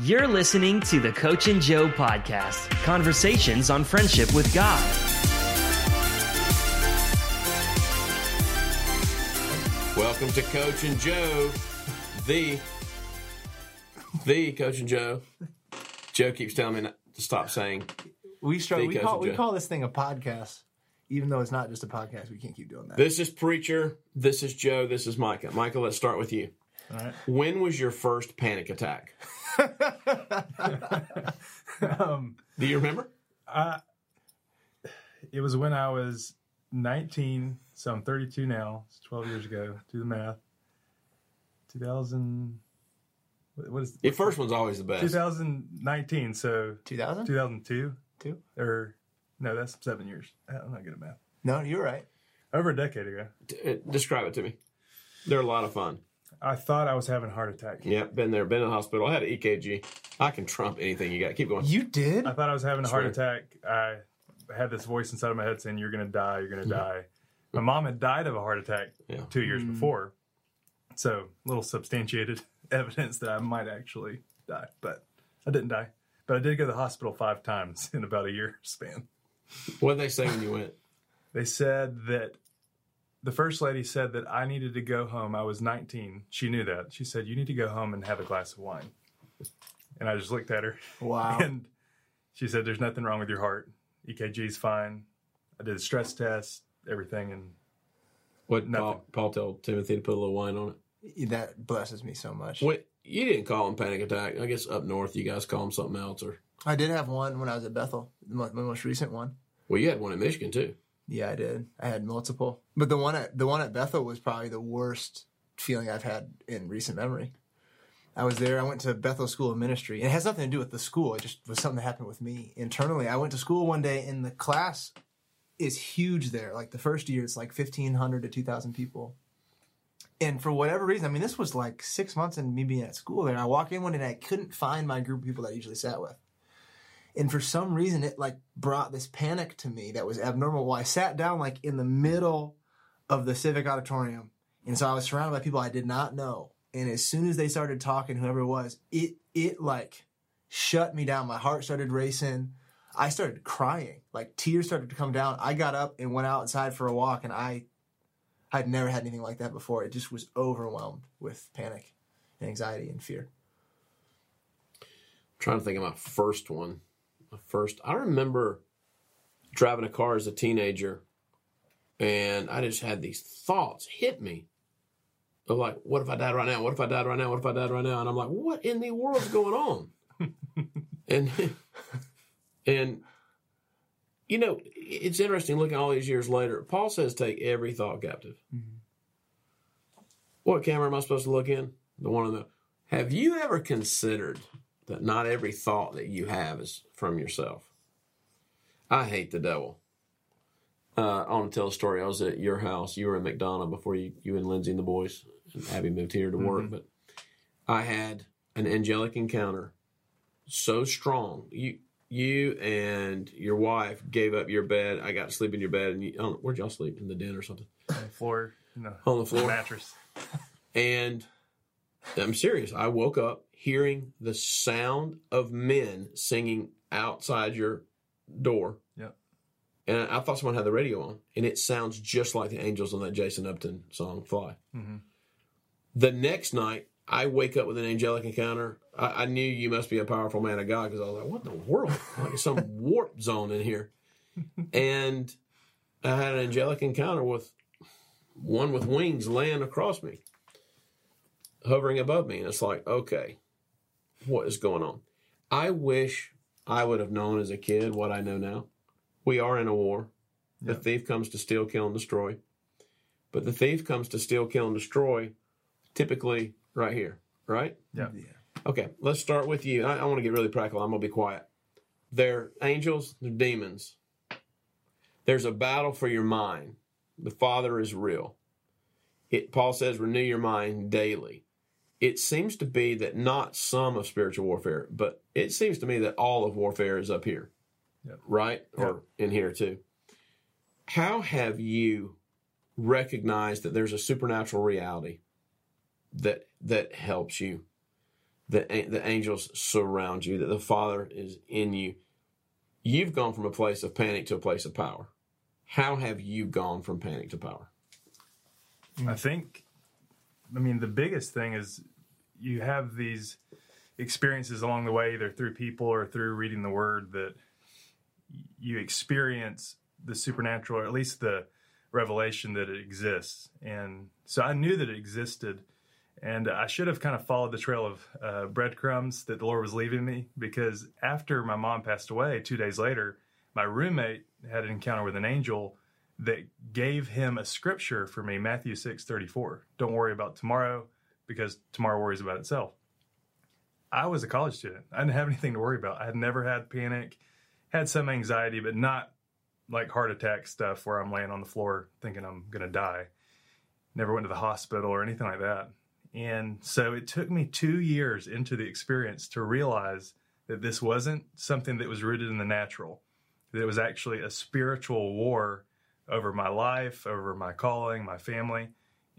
You're listening to the Coach and Joe podcast conversations on friendship with God. Welcome to Coach and Joe, the the Coach and Joe. Joe keeps telling me to stop saying. We struggle. We Because call of we call this thing a podcast, even though it's not just a podcast. We can't keep doing that. This is Preacher. This is Joe. This is Micah. Micah, let's start with you. All right. When was your first panic attack? um, Do you remember? I, it was when I was 19, so I'm 32 now. It's 12 years ago. Do the math. 2000. what- What is The first one's always the best. 2019? So 2000? 2002 Two? or no? That's seven years. I'm not good at math. No, you're right. Over a decade ago, D- uh, Describe it to me. They're a lot of fun. I thought I was having a heart attack. Yep, been there, been in the hospital. I had an EKG. I can trump anything you got. Keep going. You did? I thought I was having a heart Swear. attack. I had this voice inside of my head saying, "You're going to die. You're going to die." My mom had died of a heart attack Yeah. two years hmm. before, so little substantiated evidence that I might actually die, but I didn't die. But I did go to the hospital five times in about a year span. What did they say when you went? They said that the first lady said that I needed to go home. I was 19. She knew that. She said, "You need to go home and have a glass of wine." And I just looked at her. Wow. And she said, "There's nothing wrong with your heart. EKG's fine." I did a stress test, everything, and What Nothing. Paul, Paul told Timothy to put a little wine on it. that blesses me so much. Wait, you didn't call him panic attack. I guess up north you guys call him something else, or I did have one when I was at Bethel, the my most recent one. well, you had one in Michigan too. Yeah, I did. I had multiple, but the one at the one at Bethel was probably the worst feeling I've had in recent memory. I was there. I went to Bethel School of Ministry, it has nothing to do with the school. It just was something that happened with me internally. I went to school one day, and the class is huge there. Like the first year, it's like fifteen hundred to two thousand people. And for whatever reason, I mean, this was like six months and me being at school there. I walk in one day and I couldn't find my group of people that I usually sat with. And for some reason, it like brought this panic to me that was abnormal. Well, I sat down like in the middle of the civic auditorium. And so I was surrounded by people I did not know. And as soon as they started talking, whoever it was, it, it like shut me down. My heart started racing. I started crying. Like tears started to come down. I got up and went outside for a walk and I I'd never had anything like that before. It just was overwhelmed with panic and anxiety and fear. I'm trying to think of my first one. First, I remember driving a car as a teenager, and I just had these thoughts hit me of like, what if I died right now? What if I died right now? What if I died right now? And I'm like, what in the world's going on? and and you know, it's interesting looking all these years later. Paul says, take every thought captive. Mm-hmm. What camera am I supposed to look in? The one on the. Have you ever considered that not every thought that you have is from yourself? I hate the devil. Uh, I want to tell a story. I was at your house. You were in McDonough before you, you and Lindsay and the boys, and Abby moved here to work. But I had an angelic encounter so strong. You you and your wife gave up your bed. I got to sleep in your bed, and you, know, where'd y'all sleep in the den or something? on the floor, know, On the floor. mattress. And I'm serious. I woke up hearing the sound of men singing outside your door. Yep. And I thought someone had the radio on, and it sounds just like the angels on that Jason Upton song, Fly. Mhm. The next night, I wake up with an angelic encounter. I, I knew you must be a powerful man of God because I was like, what in the world? Like some warp zone in here. And I had an angelic encounter with one with wings laying across me, hovering above me. And it's like, okay, what is going on? I wish I would have known as a kid what I know now. We are in a war. The Yeah. thief comes to steal, kill, and destroy. But the thief comes to steal, kill, and destroy typically right here, right? Yeah. Okay, let's start with you. I, I want to get really practical. I'm going to be quiet. They're angels, they're demons. There's a battle for your mind. The Father is real. It, Paul says, renew your mind daily. It seems to be that not some of spiritual warfare, but it seems to me that all of warfare is up here, Yep. right? Or in here too. How have you recognized that there's a supernatural reality that that helps you? that the angels surround you, that the Father is in you. You've gone from a place of panic to a place of power. How have you gone from panic to power? I think, I mean, the biggest thing is you have these experiences along the way, either through people or through reading the word, that you experience the supernatural, or at least the revelation that it exists. And so I knew that it existed. And I should have kind of followed the trail of uh, breadcrumbs that the Lord was leaving me because after my mom passed away, two days later, my roommate had an encounter with an angel that gave him a scripture for me, Matthew six thirty four. Don't worry about tomorrow because tomorrow worries about itself. I was a college student. I didn't have anything to worry about. I had never had panic, had some anxiety, but not like heart attack stuff where I'm laying on the floor thinking I'm going to die. Never went to the hospital or anything like that. And so it took me two years into the experience to realize that this wasn't something that was rooted in the natural, that it was actually a spiritual war over my life, over my calling, my family.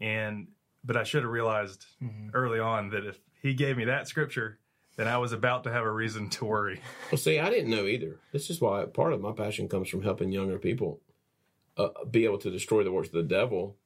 And, but I should have realized early on that if he gave me that scripture, then I was about to have a reason to worry. Well, see, I didn't know either. This is why part of my passion comes from helping younger people uh, be able to destroy the works of the devil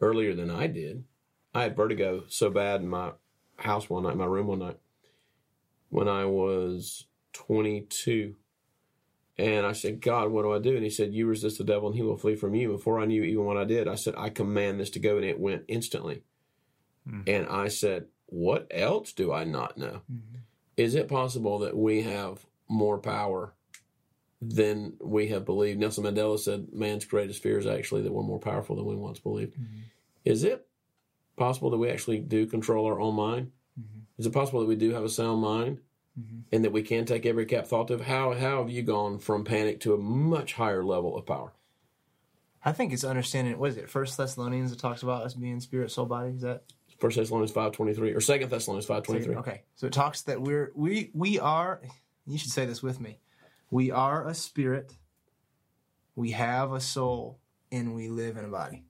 earlier than I did. I had vertigo so bad in my house one night, my room one night, when I was 22. And I said, God, what do I do? And he said, You resist the devil and he will flee from you. Before I knew even what I did, I said, I command this to go. And it went instantly. Mm-hmm. And I said, What else do I not know? Mm-hmm. Is it possible that we have more power than we have believed? Nelson Mandela said, Man's greatest fear is actually that we're more powerful than we once believed. Mm-hmm. Is it possible that we actually do control our own mind? Is it possible that we do have a sound mind? Mm-hmm. And that we can take every cap thought of how how have you gone from panic to a much higher level of power? I think it's understanding. What is it? First Thessalonians that talks about us being spirit, soul, body. Is that First Thessalonians five twenty three or Second Thessalonians five twenty three. okay? So it talks that we're we we are. You should say this with me. We are a spirit. We have a soul, and we live in a body.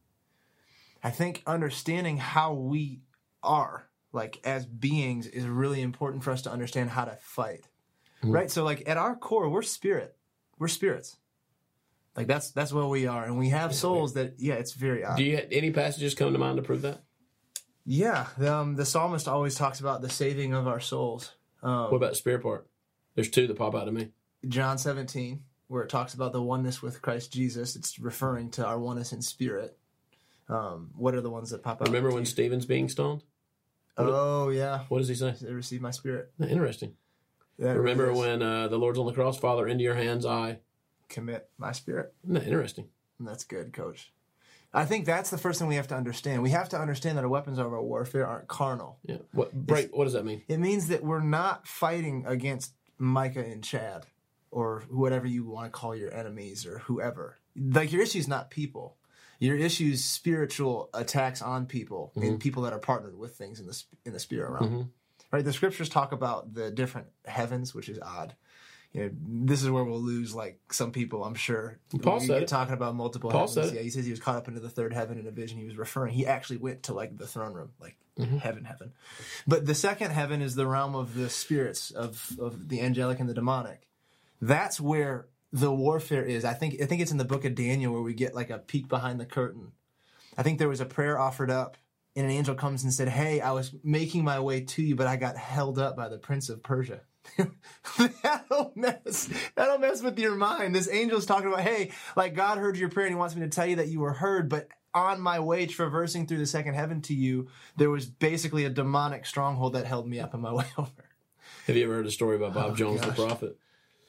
I think understanding how we are, like as beings, is really important for us to understand how to fight. Right. So, like at our core, we're spirit. We're spirits. Like that's that's what we are, and we have souls that yeah, it's very odd. Do you have any passages come to mind to prove that? Yeah, um, the psalmist always talks about the saving of our souls. Um, What about the spirit part? There's two that pop out to me. John 17, where it talks about the oneness with Christ Jesus, it's referring to our oneness in spirit. Um, what are the ones that pop out? Remember when? Stephen's being stoned? Oh yeah, What does he say? they receive my spirit. Interesting. That Remember really when uh, the Lord's on the cross, Father, into your hands I. commit my spirit. No, interesting. That's good, Coach. I think that's the first thing we have to understand. We have to understand that our weapons of our warfare aren't carnal. Yeah. What break? What does that mean? It means that we're not fighting against Micah and Chad or whatever you want to call your enemies or whoever. Like your issue is not people. Your issues spiritual attacks on people and people that are partnered with things in the in the spirit realm. Right? The scriptures talk about the different heavens, which is odd. You know, this is where we'll lose like some people, I'm sure. Paul you said it. talking about multiple Paul heavens. Yeah, he says he was caught up into the third heaven in a vision. He was referring. He actually went to like the throne room, like Mm-hmm. heaven, heaven. But the second heaven is the realm of the spirits of of the angelic and the demonic. That's where the warfare is. I think I think it's in the book of Daniel where we get like a peek behind the curtain. I think there was a prayer offered up, and an angel comes and said, "Hey, I was making my way to you, but I got held up by the prince of Persia." that'll mess. That'll mess with your mind. This angel's talking about, "Hey, like God heard your prayer, and He wants me to tell you that you were heard, but." On my way traversing through the second heaven to you, there was basically a demonic stronghold that held me up on my way over. Have you ever heard a story about Bob oh, Jones, the prophet?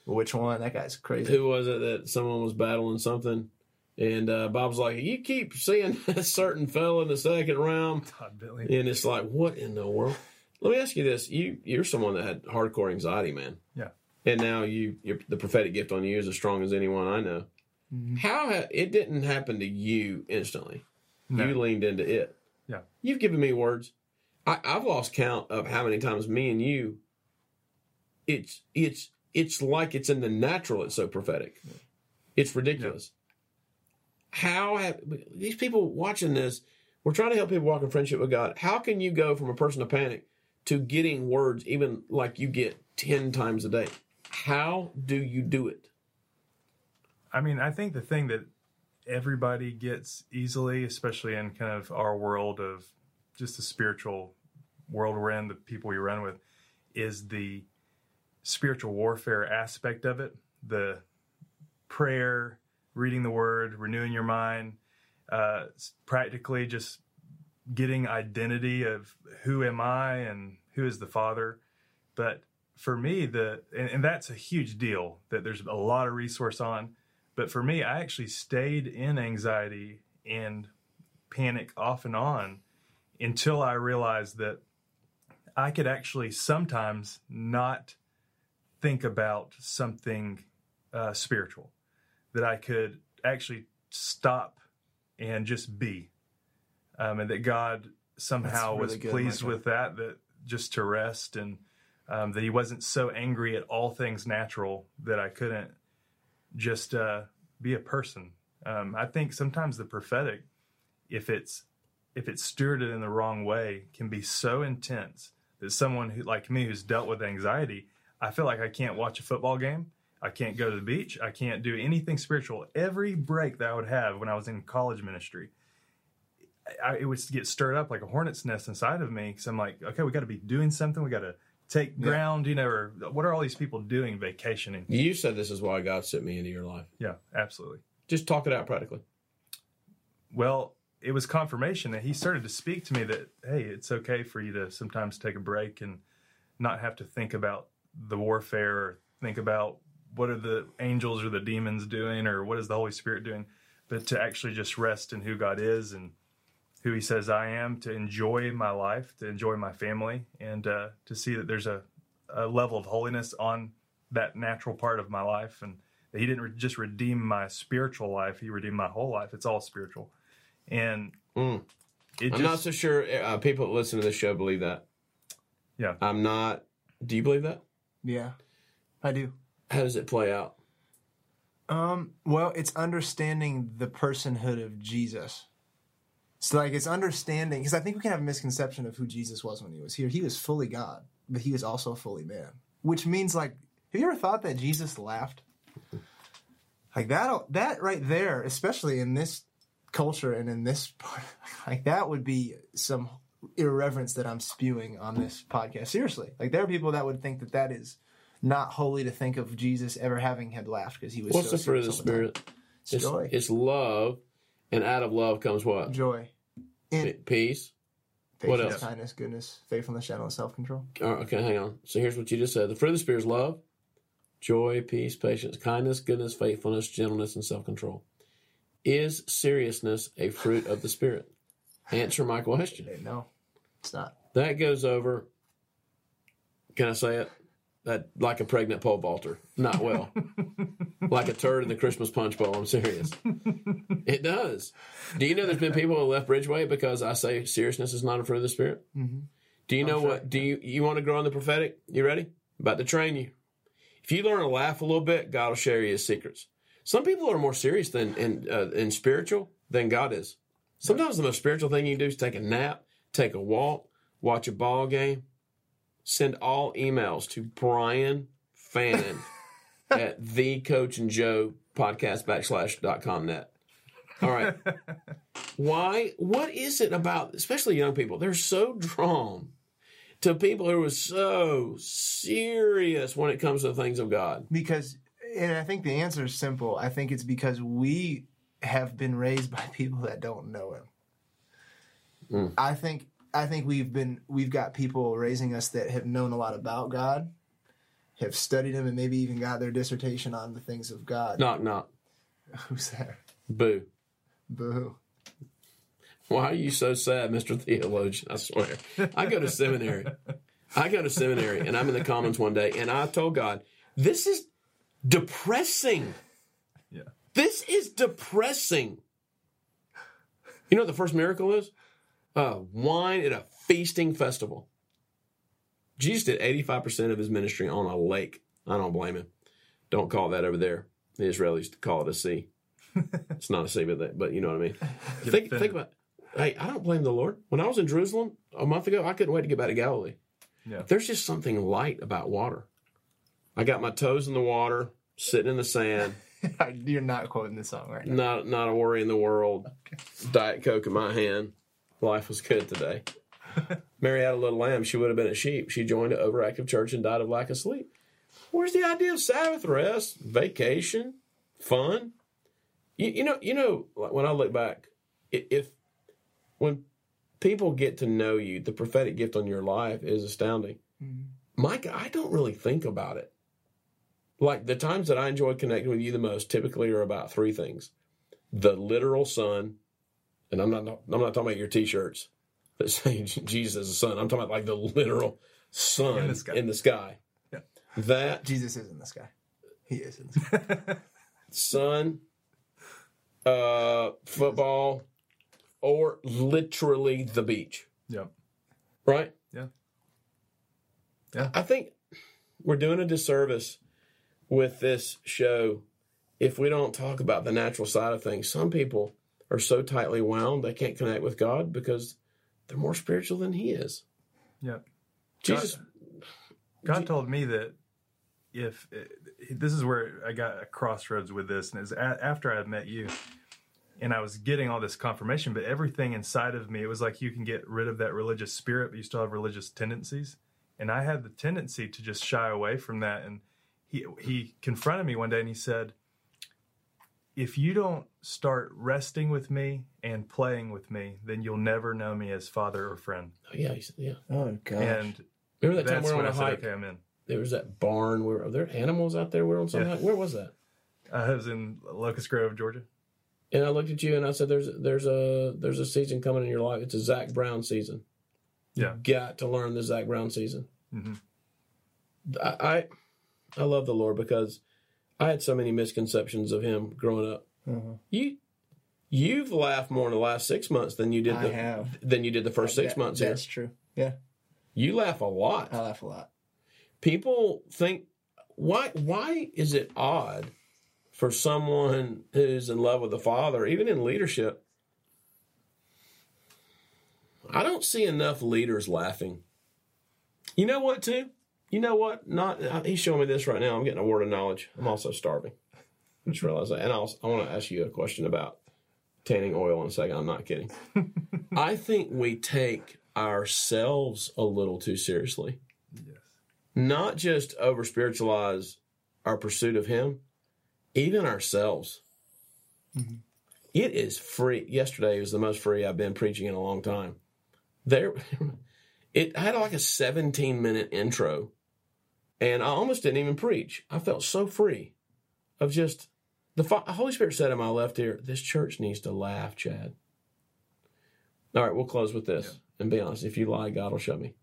Which one? That guy's crazy. Who was it that someone was battling something? And uh, Bob's like, You keep seeing a certain fella in the second round. Todd Bentley. And it's like, What in the world? Let me ask you this. You, you're someone that had hardcore anxiety, man. Yeah. And now you, you're, the prophetic gift on you is as strong as anyone I know. How ha- it didn't happen to you instantly. No. You leaned into it. Yeah. You've given me words. I, I've lost count of how many times me and you. It's it's it's like it's in the natural. It's so prophetic. It's ridiculous. How have these people watching this? We're trying to help people walk in friendship with God. How can you go from a person of panic to getting words, even like you get 10 times a day? How do you do it? I mean, I think the thing that everybody gets easily, especially in kind of our world of just the spiritual world we're in, the people we run with, is the spiritual warfare aspect of it. The prayer, reading the word, renewing your mind, uh, practically just getting identity of who am I and who is the Father. But for me, the and, and that's a huge deal that there's a lot of resource on. But for me, I actually stayed in anxiety and panic off and on until I realized that I could actually sometimes not think about something uh, spiritual, that I could actually stop and just be, um, and that God somehow really was good, pleased with that, that just to rest and um, that He wasn't so angry at all things natural that I couldn't just uh, be a person. Um, I think sometimes the prophetic, if it's if it's stewarded in the wrong way, can be so intense that someone who like me who's dealt with anxiety, I feel like I can't watch a football game. I can't go to the beach. I can't do anything spiritual. Every break that I would have when I was in college ministry, I, it would get stirred up like a hornet's nest inside of me. Because I'm like, okay, we got to be doing something. We got to take ground, you know, or what are all these people doing vacationing? You said this is why God sent me into your life. Yeah, absolutely. Just talk it out practically. Well, it was confirmation that he started to speak to me that, hey, it's okay for you to sometimes take a break and not have to think about the warfare or think about what are the angels or the demons doing or what is the Holy Spirit doing, but to actually just rest in who God is and who he says I am, to enjoy my life, to enjoy my family, and uh, to see that there's a, a level of holiness on that natural part of my life. And that he didn't re- just redeem my spiritual life, he redeemed my whole life. It's all spiritual. And Mm. I'm just, not so sure uh, people that listen to this show believe that. Yeah. I'm not. Do you believe that? Yeah, I do. How does it play out? Um, well, it's understanding the personhood of Jesus. So, like, it's understanding because I think we can have a misconception of who Jesus was when he was here. He was fully God, but he was also fully man, which means, like, have you ever thought that Jesus laughed? Like that, that right there, especially in this culture and in this part, like that would be some irreverence that I'm spewing on this podcast. Seriously, like there are people that would think that that is not holy to think of Jesus ever having had laughed because he was. What's so the fruit of the serious all time. spirit? It's joy, It's love, and out of love comes what? joy, P- Peace. What else? kindness, goodness, faithfulness, gentleness, self control. All right, okay, hang on. So here's what you just said. The fruit of the spirit is love, joy, peace, patience, kindness, goodness, faithfulness, gentleness, and self-control. Is seriousness a fruit of the spirit? Answer my question. No, it's not. That goes over. Can I say it? That like a pregnant pole vaulter. Not well. like a turd in the Christmas punch bowl. I'm serious. It does. Do you know there's been people who left Bridgeway because I say seriousness is not a fruit of the spirit? Mhm. Do you know sure. what? Do you you want to grow in the prophetic? You ready? About to train you. If you learn to laugh a little bit, God will share you His secrets. Some people are more serious than in uh, in spiritual than God is. Sometimes the most spiritual thing you can do is take a nap, take a walk, watch a ball game. Send all emails to Brian Fannin at the Coach and Joe podcast backslash dot com net. All right. Why? What is it about, especially young people? They're so drawn to people who are so serious when it comes to the things of God. Because, and I think the answer is simple. I think it's because we have been raised by people that don't know Him. Mm. I think I think we've been we've got people raising us that have known a lot about God, have studied Him, and maybe even got their dissertation on the things of God. Knock, knock. Who's there? Boo. Boo. Why are you so sad, Mr. Theologian? I swear. I go to seminary. I go to seminary and I'm in the Commons one day and I told God, this is depressing. Yeah. This is depressing. You know what the first miracle is? Uh, wine at a feasting festival. Jesus did 85% of his ministry on a lake. I don't blame him. Don't call that over there. The Israelis call it a sea. it's not a sea, but, they, but you know what I mean. think, think about Hey, I don't blame the Lord. When I was in Jerusalem a month ago, I couldn't wait to get back to Galilee. Yeah. There's just something light about water. I got my toes in the water, sitting in the sand, You're not quoting the song right now. not not a worry in the world. Diet Coke in my hand. Life was good today. Mary had a little lamb. She would have been a sheep. She joined an overactive church and died of lack of sleep. Where's the idea of Sabbath rest, vacation, fun? You, you know, you know. like, When I look back, if when people get to know you, the prophetic gift on your life is astounding. Mm-hmm. Mike, I don't really think about it. Like the times that I enjoy connecting with you the most typically are about three things: the literal sun, and I'm not I'm not talking about your t-shirts that say Jesus is the sun. I'm talking about like the literal sun In the sky. In the sky. Yeah. That Jesus is in the sky. He is in the sky. sun, uh, football, or literally the beach. Yeah. Right? Yeah. Yeah. I think we're doing a disservice with this show if we don't talk about the natural side of things. Some people are so tightly wound they can't connect with God because they're more spiritual than He is. Yeah. Jesus, God told me that if eh, this is where I got a crossroads with this, and it's after I had met you, and I was getting all this confirmation, but everything inside of me, it was like you can get rid of that religious spirit, but you still have religious tendencies, and I had the tendency to just shy away from that. And he he confronted me one day, and he said, "If you don't start resting with me and playing with me, then you'll never know me as father or friend." oh, yeah, he said, yeah. Oh god. And Remember that time we were when on I a said, hike? "Okay, I'm in." There was that barn. Where are there animals out there? We're on some Yeah. hike. Where was that? I was in Locust Grove, Georgia. And I looked at you and I said, "There's there's a there's a season coming in your life. It's a Zac Brown season. Yeah. You got to learn the Zac Brown season." Mhm. I, I I love the Lord because I had so many misconceptions of Him growing up. Mhm. You you've laughed more in the last six months than you did I the have. than you did the first six That- months here. That's true. Yeah. You laugh a lot. I laugh a lot. people think why why is it odd for someone who's in love with the father even in leadership i don't see enough leaders laughing you know what too you know what? Not he's showing me this right now. I'm getting a word of knowledge. I'm also starving. I just realized that. And I'll, i want to ask you a question about tanning oil in a second. I'm not kidding. I think we take ourselves a little too seriously. Yes. not just over spiritualize our pursuit of Him, even ourselves. Mm-hmm. It is free. Yesterday was the most free I've been preaching in a long time. There, it had like a 17 minute intro, and I almost didn't even preach. I felt so free of just the Holy Spirit said in my left ear, "This church needs to laugh, Chad." All right, we'll close with this. And be honest, if you lie, God will show me.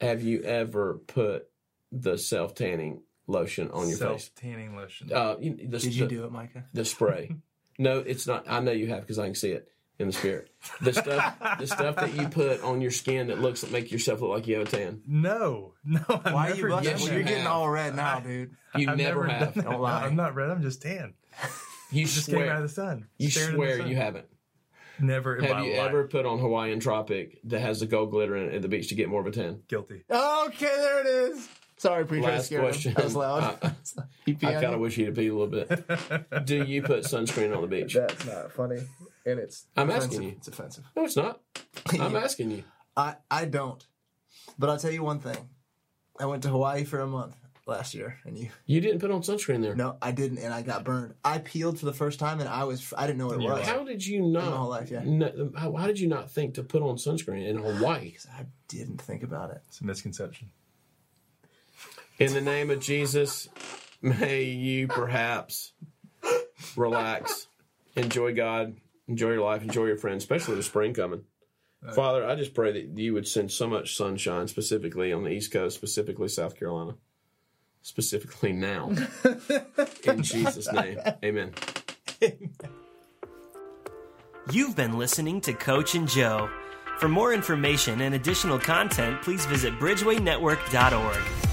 Have you ever put the self tanning lotion on your Self face? Self tanning lotion. Uh, the, Did you the, do it, Micah? the spray? no, it's not. I know you have because I can see it in the spirit. The stuff, the stuff that you put on your skin that looks make yourself look like you have a tan. no, no. I've Why are never you blushing? Yes, you you're getting all red now, dude. You I've never, done have. that. Don't lie. I'm not red. I'm just tan. You Just came out of the sun. You Staring the swear sun. you haven't. Never in Have my you life. ever put on Hawaiian Tropic that has the gold glitter in it at the beach to get more of a tan? guilty? Okay, there it is. Sorry, preacher. I Last scared him. question. That was loud. Uh, I- I kind of wish he'd have peed a little bit. Do you put sunscreen on the beach? That's not funny, and it's I'm offensive. asking you. It's offensive. No, it's not. I'm asking you. I I don't, but I'll tell you one thing. I went to Hawaii for a month last year, and you You didn't put on sunscreen there. no, I didn't, and I got burned. I peeled for the first time, and I was I didn't know what it You're was. How did you not? my whole life, yeah. no- how, how did you not think to put on sunscreen in Hawaii? I didn't think about it. It's a misconception. In the name of Jesus, may you perhaps relax, enjoy God, enjoy your life, enjoy your friends, especially the spring coming. Father, I just pray that you would send so much sunshine, specifically on the East Coast, specifically South Carolina, specifically now. In Jesus' name, amen. You've been listening to Coach and Joe. For more information and additional content, please visit bridgewaynetwork.org.